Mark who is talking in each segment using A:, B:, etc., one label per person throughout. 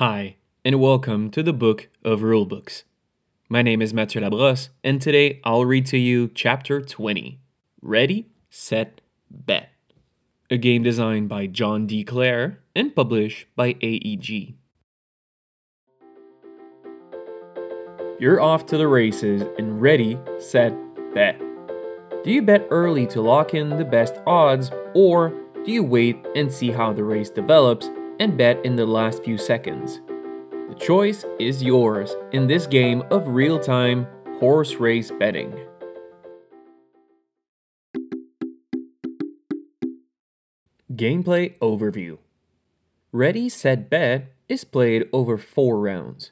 A: Hi, and welcome to the Book of Rulebooks. My name is Mathieu Labrosse, and today I'll read to you Chapter 20 Ready, Set, Bet. A game designed by John D. Clair and published by AEG. You're off to the races and ready, set, bet. Do you bet early to lock in the best odds, or do you wait and see how the race develops and bet in the last few seconds? The choice is yours in this game of real time horse race betting. Gameplay Overview Ready, Set, Bet is played over four rounds.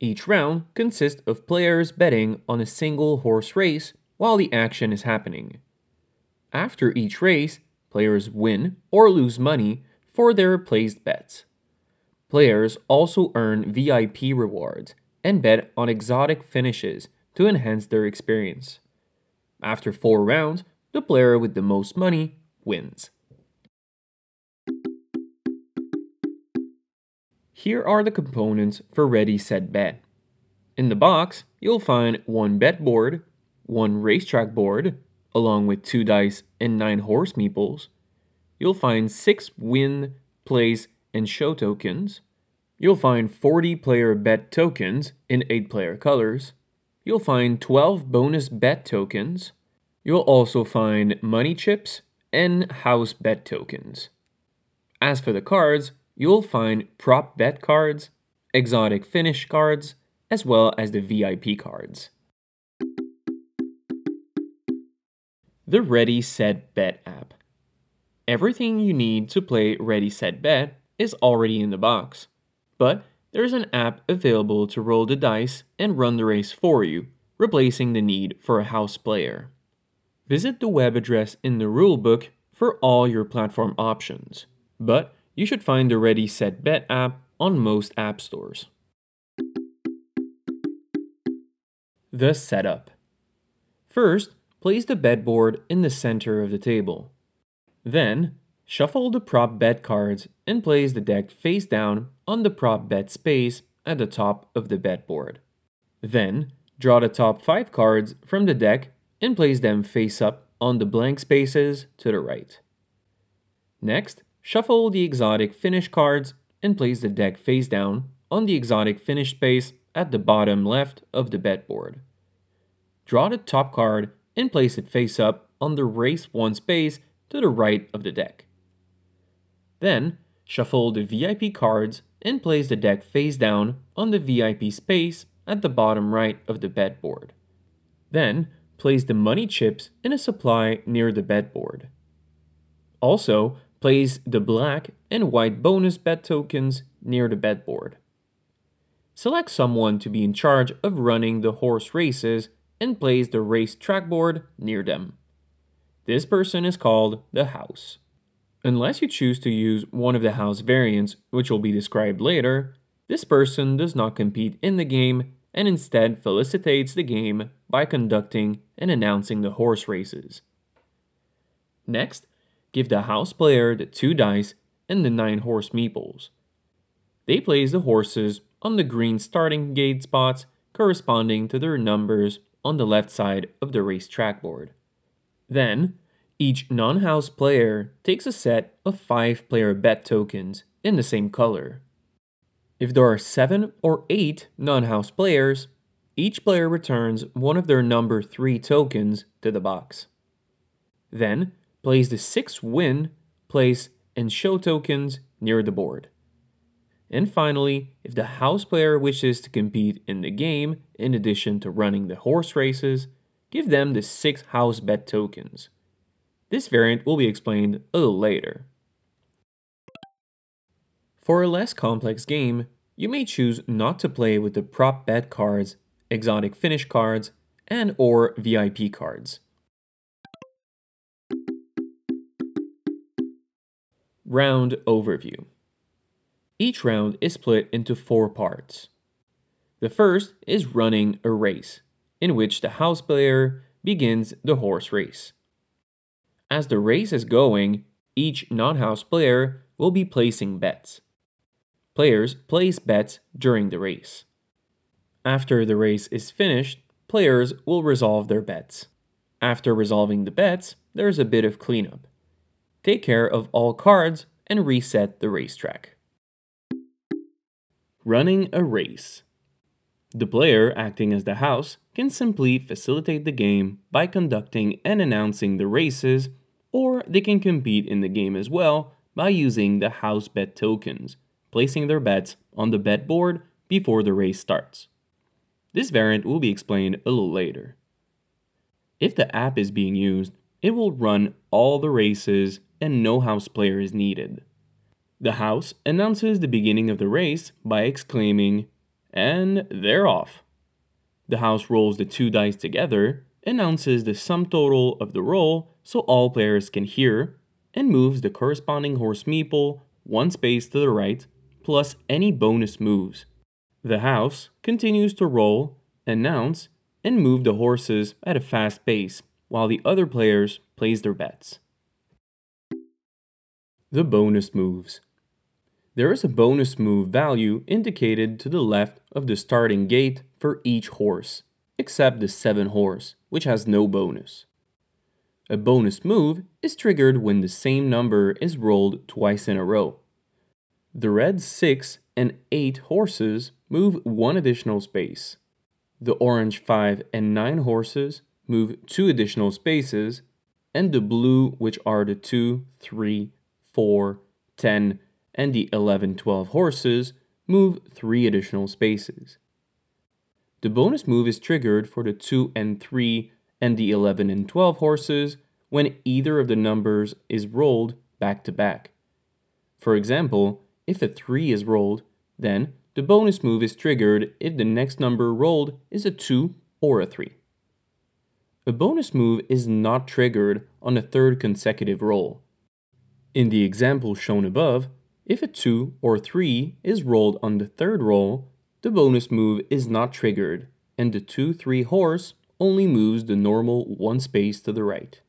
A: Each round consists of players betting on a single horse race while the action is happening. After each race, players win or lose money for their placed bets. Players also earn VIP rewards and bet on exotic finishes to enhance their experience. After four rounds, the player with the most money wins. Here are the components for Ready Set Bet. In the box, you'll find one bet board, one racetrack board, along with two dice and nine horse meeples. You'll find six win, place, and show tokens. You'll find 40 player bet tokens in 8 player colors. You'll find 12 bonus bet tokens. You'll also find money chips and house bet tokens. As for the cards, you'll find prop bet cards, exotic finish cards, as well as the VIP cards. The Ready Set Bet app. Everything you need to play Ready Set Bet is already in the box, but there's an app available to roll the dice and run the race for you, replacing the need for a house player. Visit the web address in the rulebook for all your platform options, but you should find the Ready Set Bet app on most app stores. The setup. First, place the bet board in the center of the table. Then, shuffle the prop bet cards and place the deck face down on the prop bet space at the top of the bet board. Then, draw the top 5 cards from the deck and place them face up on the blank spaces to the right. Next, Shuffle the exotic finish cards and place the deck face down on the exotic finish space at the bottom left of the bet board. Draw the top card and place it face up on the race 1 space to the right of the deck. Then, shuffle the VIP cards and place the deck face down on the VIP space at the bottom right of the bet board. Then, place the money chips in a supply near the bet board. Also, Place the black and white bonus bet tokens near the bet board. Select someone to be in charge of running the horse races and place the race track board near them. This person is called the house. Unless you choose to use one of the house variants, which will be described later, this person does not compete in the game and instead felicitates the game by conducting and announcing the horse races. Next, give the house player the two dice and the nine horse meeples. They place the horses on the green starting gate spots corresponding to their numbers on the left side of the racetrack board. Then, each non house player takes a set of five player bet tokens in the same color. If there are seven or eight non house players, each player returns one of their number 3 tokens to the box. Then, Place the six win, place, and show tokens near the board. And finally, if the house player wishes to compete in the game, in addition to running the horse races, give them the six house bet tokens. This variant will be explained a little later. For a less complex game, you may choose not to play with the prop bet cards, exotic finish cards, and or VIP cards. Round Overview Each round is split into four parts. The first is running a race, in which the house player begins the horse race. As the race is going, each non house player will be placing bets. Players place bets during the race. After the race is finished, players will resolve their bets. After resolving the bets, there's a bit of cleanup. Take care of all cards and reset the racetrack. Running a race. The player acting as the house can simply facilitate the game by conducting and announcing the races, or they can compete in the game as well by using the house bet tokens, placing their bets on the bet board before the race starts. This variant will be explained a little later. If the app is being used, it will run all the races and no house player is needed. The house announces the beginning of the race by exclaiming, and they're off. The house rolls the two dice together, announces the sum total of the roll so all players can hear, and moves the corresponding horse meeple one space to the right, plus any bonus moves. The house continues to roll, announce, and move the horses at a fast pace while the other players place their bets. The bonus moves. There is a bonus move value indicated to the left of the starting gate for each horse, except the 7 horse, which has no bonus. A bonus move is triggered when the same number is rolled twice in a row. The red 6 and 8 horses move one additional space. The orange 5 and 9 horses move two additional spaces, and the blue, which are the 2, 3, 4, 10, and the 11, 12 horses, move three additional spaces. The bonus move is triggered for the 2 and 3 and the 11 and 12 horses when either of the numbers is rolled back to back. For example, if a 3 is rolled, then the bonus move is triggered if the next number rolled is a 2 or a 3. A bonus move is not triggered on a third consecutive roll. In the example shown above, if a 2 or 3 is rolled on the third roll, the bonus move is not triggered, and the 2 3 horse only moves the normal one space to the right.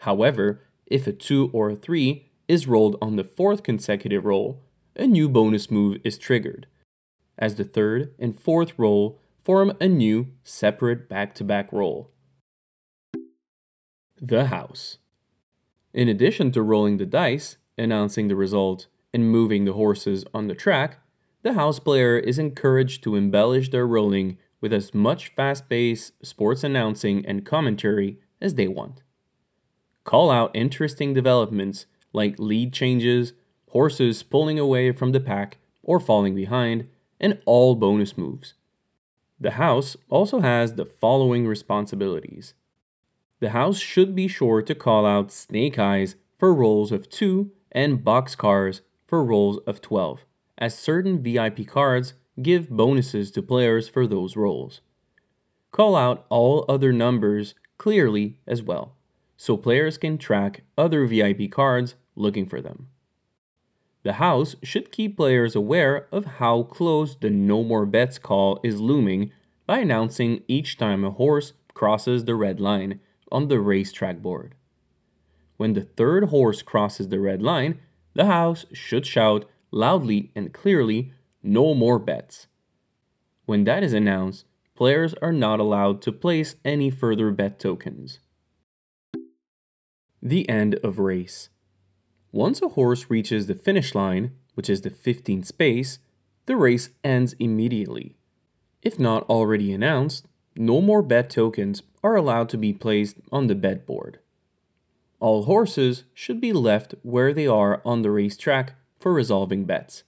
A: However, if a 2 or a 3 is rolled on the fourth consecutive roll, a new bonus move is triggered, as the third and fourth roll form a new separate back to back roll. The House. In addition to rolling the dice, announcing the result, and moving the horses on the track, the house player is encouraged to embellish their rolling with as much fast paced sports announcing and commentary as they want. Call out interesting developments like lead changes, horses pulling away from the pack or falling behind, and all bonus moves. The house also has the following responsibilities. The house should be sure to call out snake eyes for rolls of 2 and boxcars for rolls of 12, as certain VIP cards give bonuses to players for those rolls. Call out all other numbers clearly as well, so players can track other VIP cards looking for them. The house should keep players aware of how close the no more bets call is looming by announcing each time a horse crosses the red line on the racetrack board. When the third horse crosses the red line, the house should shout loudly and clearly, No more bets. When that is announced, players are not allowed to place any further bet tokens. The end of race. Once a horse reaches the finish line, which is the 15th space, the race ends immediately. If not already announced, no more bet tokens are allowed to be placed on the bet board. All horses should be left where they are on the racetrack for resolving bets.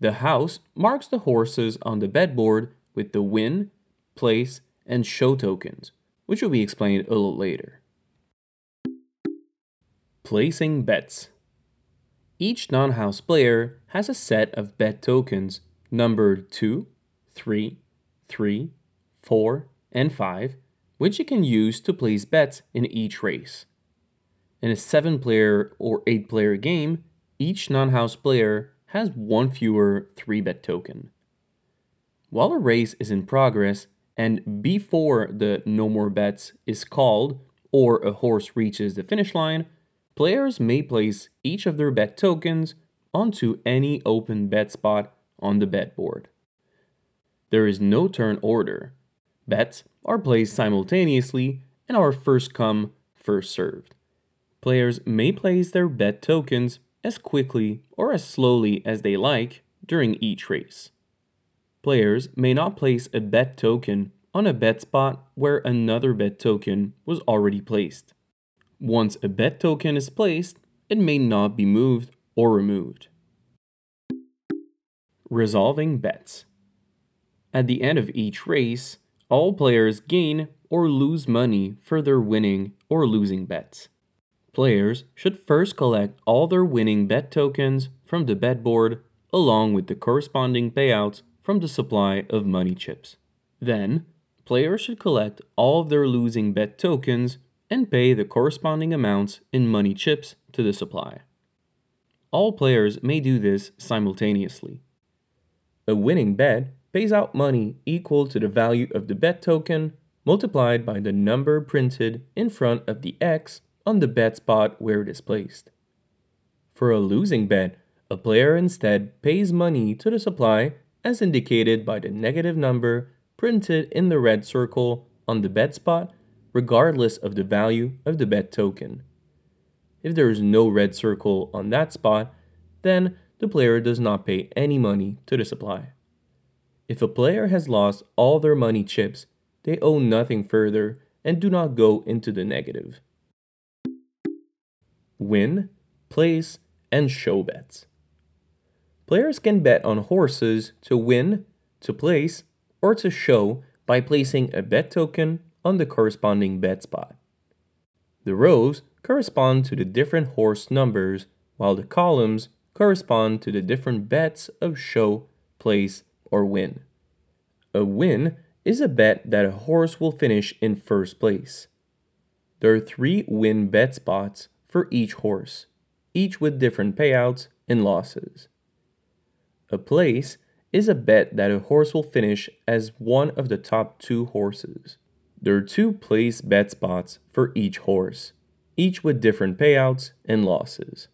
A: The house marks the horses on the bet board with the win, place, and show tokens, which will be explained a little later. Placing bets. Each non house player has a set of bet tokens numbered 2, 3, 3, 4, and 5, which you can use to place bets in each race. In a 7 player or 8 player game, each non house player has one fewer 3 bet token. While a race is in progress and before the no more bets is called or a horse reaches the finish line, players may place each of their bet tokens onto any open bet spot on the bet board. There is no turn order. Bets are placed simultaneously and are first come, first served. Players may place their bet tokens as quickly or as slowly as they like during each race. Players may not place a bet token on a bet spot where another bet token was already placed. Once a bet token is placed, it may not be moved or removed. Resolving bets. At the end of each race, all players gain or lose money for their winning or losing bets. Players should first collect all their winning bet tokens from the bet board along with the corresponding payouts from the supply of money chips. Then, players should collect all of their losing bet tokens and pay the corresponding amounts in money chips to the supply. All players may do this simultaneously. A winning bet pays out money equal to the value of the bet token multiplied by the number printed in front of the X on the bet spot where it is placed. For a losing bet, a player instead pays money to the supply as indicated by the negative number printed in the red circle on the bet spot, regardless of the value of the bet token. If there is no red circle on that spot, then the player does not pay any money to the supply. If a player has lost all their money chips, they owe nothing further and do not go into the negative. Win, place, and show bets. Players can bet on horses to win, to place, or to show by placing a bet token on the corresponding bet spot. The rows correspond to the different horse numbers, while the columns correspond to the different bets of show, place, or win. A win is a bet that a horse will finish in first place. There are three win bet spots for each horse, each with different payouts and losses. A place is a bet that a horse will finish as one of the top two horses. There are two place bet spots for each horse, each with different payouts and losses.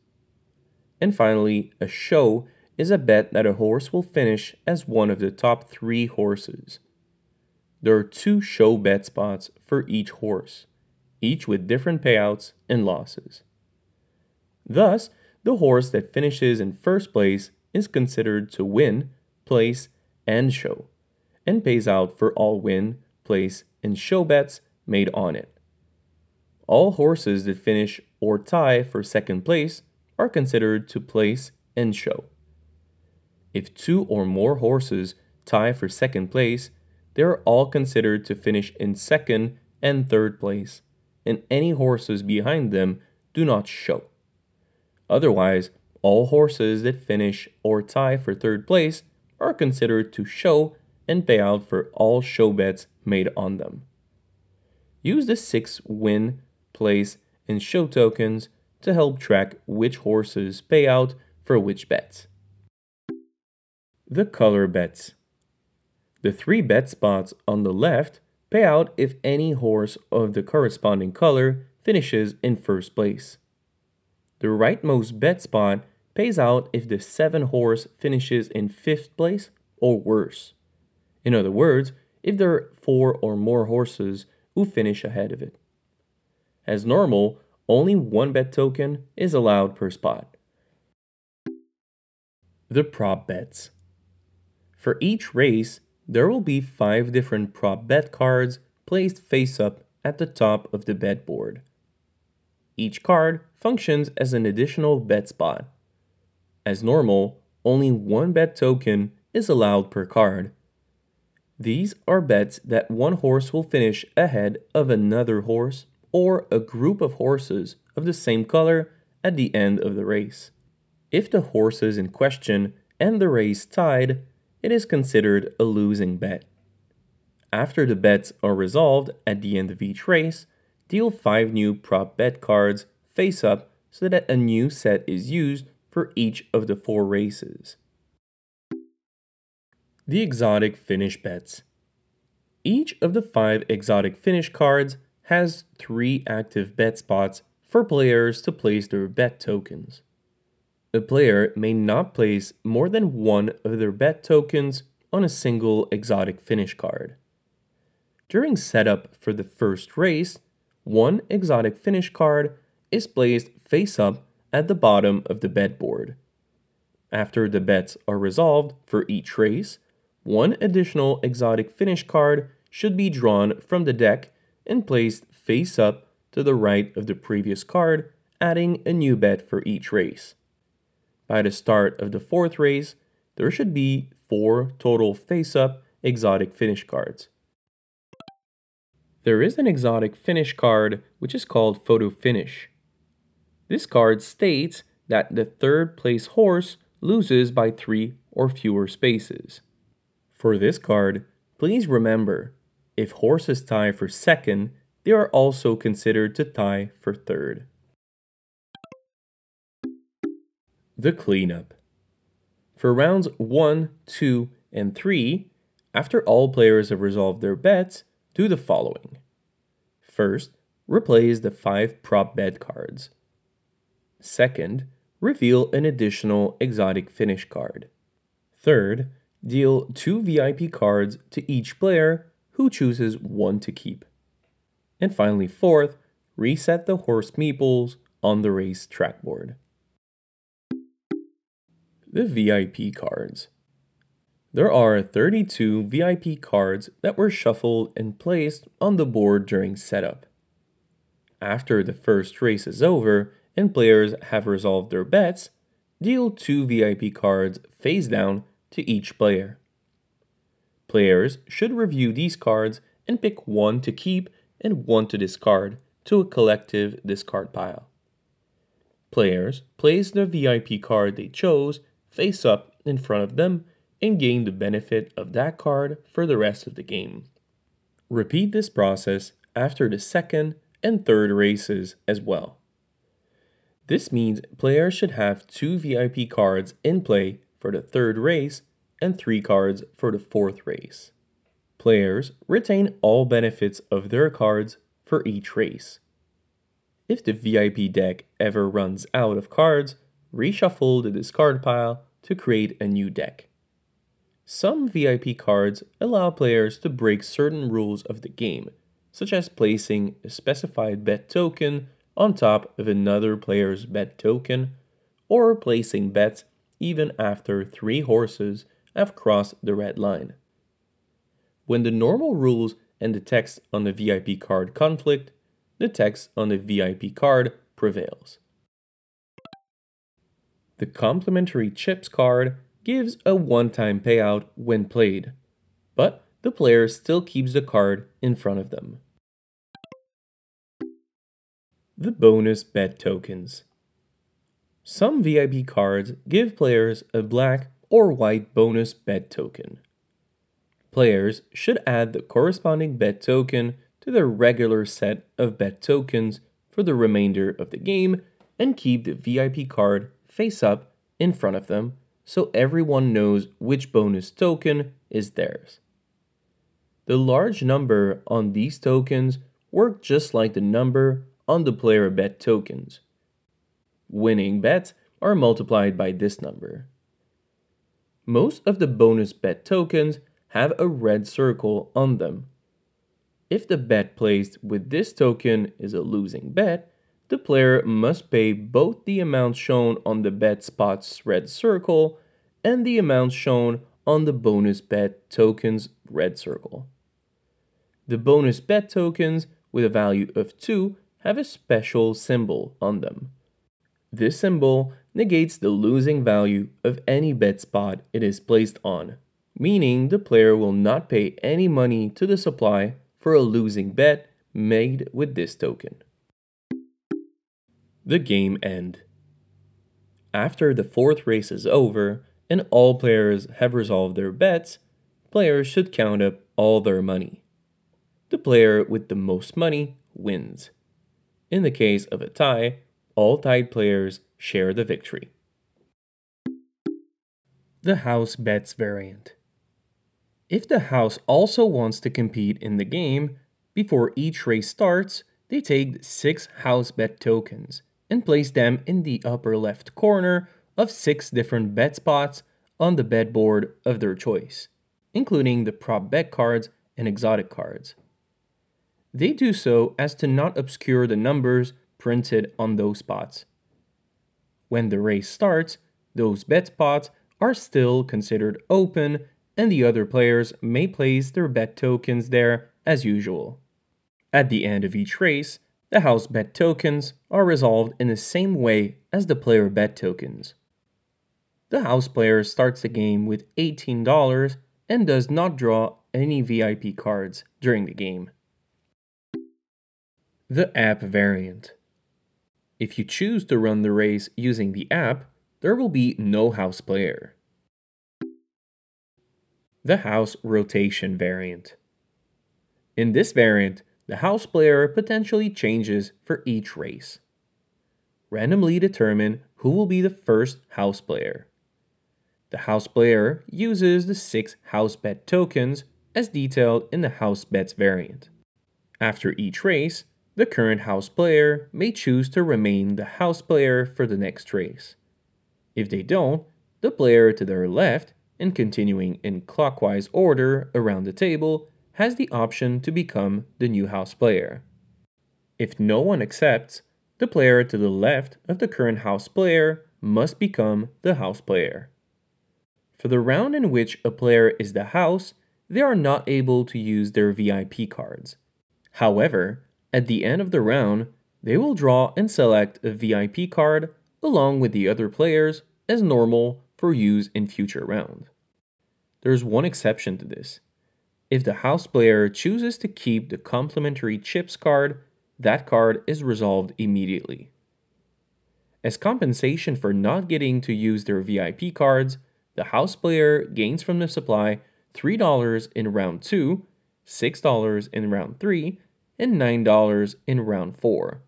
A: And finally, a show is a bet that a horse will finish as one of the top three horses. There are two show bet spots for each horse, each with different payouts and losses. Thus, the horse that finishes in first place is considered to win, place, and show, and pays out for all win, place, and show bets made on it. All horses that finish or tie for second place are considered to place and show. If two or more horses tie for second place, they are all considered to finish in second and third place, and any horses behind them do not show. Otherwise, all horses that finish or tie for third place are considered to show and pay out for all show bets made on them. Use the six win, place, and show tokens to help track which horses pay out for which bets. The color bets. The three bet spots on the left pay out if any horse of the corresponding color finishes in first place. The rightmost bet spot pays out if the 7 horse finishes in 5th place or worse. In other words, if there are 4 or more horses who finish ahead of it. As normal, only one bet token is allowed per spot. The prop bets. For each race, there will be 5 different prop bet cards placed face up at the top of the bet board. Each card functions as an additional bet spot. As normal, only one bet token is allowed per card. These are bets that one horse will finish ahead of another horse or a group of horses of the same color at the end of the race. If the horses in question end the race tied, it is considered a losing bet. After the bets are resolved at the end of each race, deal 5 new prop bet cards face up so that a new set is used for each of the four races. The exotic finish bets. Each of the five exotic finish cards has three active bet spots for players to place their bet tokens. a player may not place more than one of their bet tokens on a single exotic finish card. During setup for the first race, one exotic finish card is placed face up at the bottom of the bet board. After the bets are resolved for each race, one additional exotic finish card should be drawn from the deck and placed face up to the right of the previous card, adding a new bet for each race. By the start of the fourth race, there should be four total face up exotic finish cards. There is an exotic finish card which is called Photo Finish. This card states that the third place horse loses by three or fewer spaces. For this card, please remember if horses tie for second, they are also considered to tie for third. The cleanup. For rounds 1, 2, and 3, after all players have resolved their bets, do the following. First, replace the 5 prop bet cards. Second, reveal an additional exotic finish card. Third, deal 2 VIP cards to each player who chooses one to keep. And finally, fourth, reset the horse meeples on the race trackboard. The VIP cards. There are 32 VIP cards that were shuffled and placed on the board during setup. After the first race is over and players have resolved their bets, deal two VIP cards face down to each player. Players should review these cards and pick one to keep and one to discard to a collective discard pile. Players place the VIP card they chose face up in front of them and gain the benefit of that card for the rest of the game. Repeat this process after the second and third races as well. This means players should have two VIP cards in play for the third race and three cards for the fourth race. Players retain all benefits of their cards for each race. If the VIP deck ever runs out of cards, reshuffle the discard pile to create a new deck. Some VIP cards allow players to break certain rules of the game, such as placing a specified bet token on top of another player's bet token, or placing bets even after three horses have crossed the red line. When the normal rules and the text on the VIP card conflict, the text on the VIP card prevails. The complimentary chips card gives a one time payout when played, but the player still keeps the card in front of them. The bonus bet tokens. Some VIP cards give players a black or white bonus bet token. Players should add the corresponding bet token to their regular set of bet tokens for the remainder of the game and keep the VIP card face up in front of them so everyone knows which bonus token is theirs. The large number on these tokens work just like the number on the player bet tokens. Winning bets are multiplied by this number. Most of the bonus bet tokens have a red circle on them. If the bet placed with this token is a losing bet, the player must pay both the amount shown on the bet spot's red circle and the amount shown on the bonus bet token's red circle. The bonus bet tokens with a value of 2 have a special symbol on them. This symbol negates the losing value of any bet spot it is placed on, meaning the player will not pay any money to the supply for a losing bet made with this token the game end. After the fourth race is over and all players have resolved their bets, players should count up all their money. The player with the most money wins. In the case of a tie, all tied players share the victory. The house bets variant. If the house also wants to compete in the game, before each race starts, they take six house bet tokens and place them in the upper left corner of six different bet spots on the bet board of their choice, including the prop bet cards and exotic cards. They do so as to not obscure the numbers printed on those spots. When the race starts, those bet spots are still considered open and the other players may place their bet tokens there as usual. At the end of each race, the house bet tokens are resolved in the same way as the player bet tokens. The house player starts the game with $18 and does not draw any VIP cards during the game. The app variant. If you choose to run the race using the app, there will be no house player. The house rotation variant. In this variant, the house player potentially changes for each race. Randomly determine who will be the first house player. The house player uses the six house bet tokens as detailed in the house bets variant. After each race, the current house player may choose to remain the house player for the next race. If they don't, the player to their left, and continuing in clockwise order around the table, has the option to become the new house player. If no one accepts, the player to the left of the current house player must become the house player. For the round in which a player is the house, they are not able to use their VIP cards. However, at the end of the round, they will draw and select a VIP card along with the other players as normal for use in future rounds. There's one exception to this. If the house player chooses to keep the complimentary chips card, that card is resolved immediately. As compensation for not getting to use their VIP cards, the house player gains from the supply $3 in round 2, $6 in round 3, and $9 in round 4.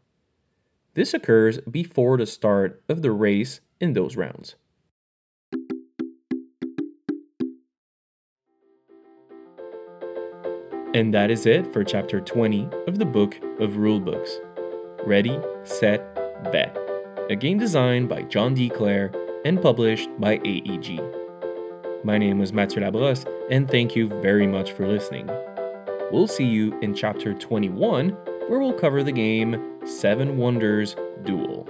A: This occurs before the start of the race in those rounds. And that is it for chapter 20 of the Book of Rulebooks. Ready, Set, Bet. A game designed by John D. Clair and published by AEG. My name is Mathieu Labrosse, and thank you very much for listening. We'll see you in chapter 21, where we'll cover the game Seven Wonders Duel.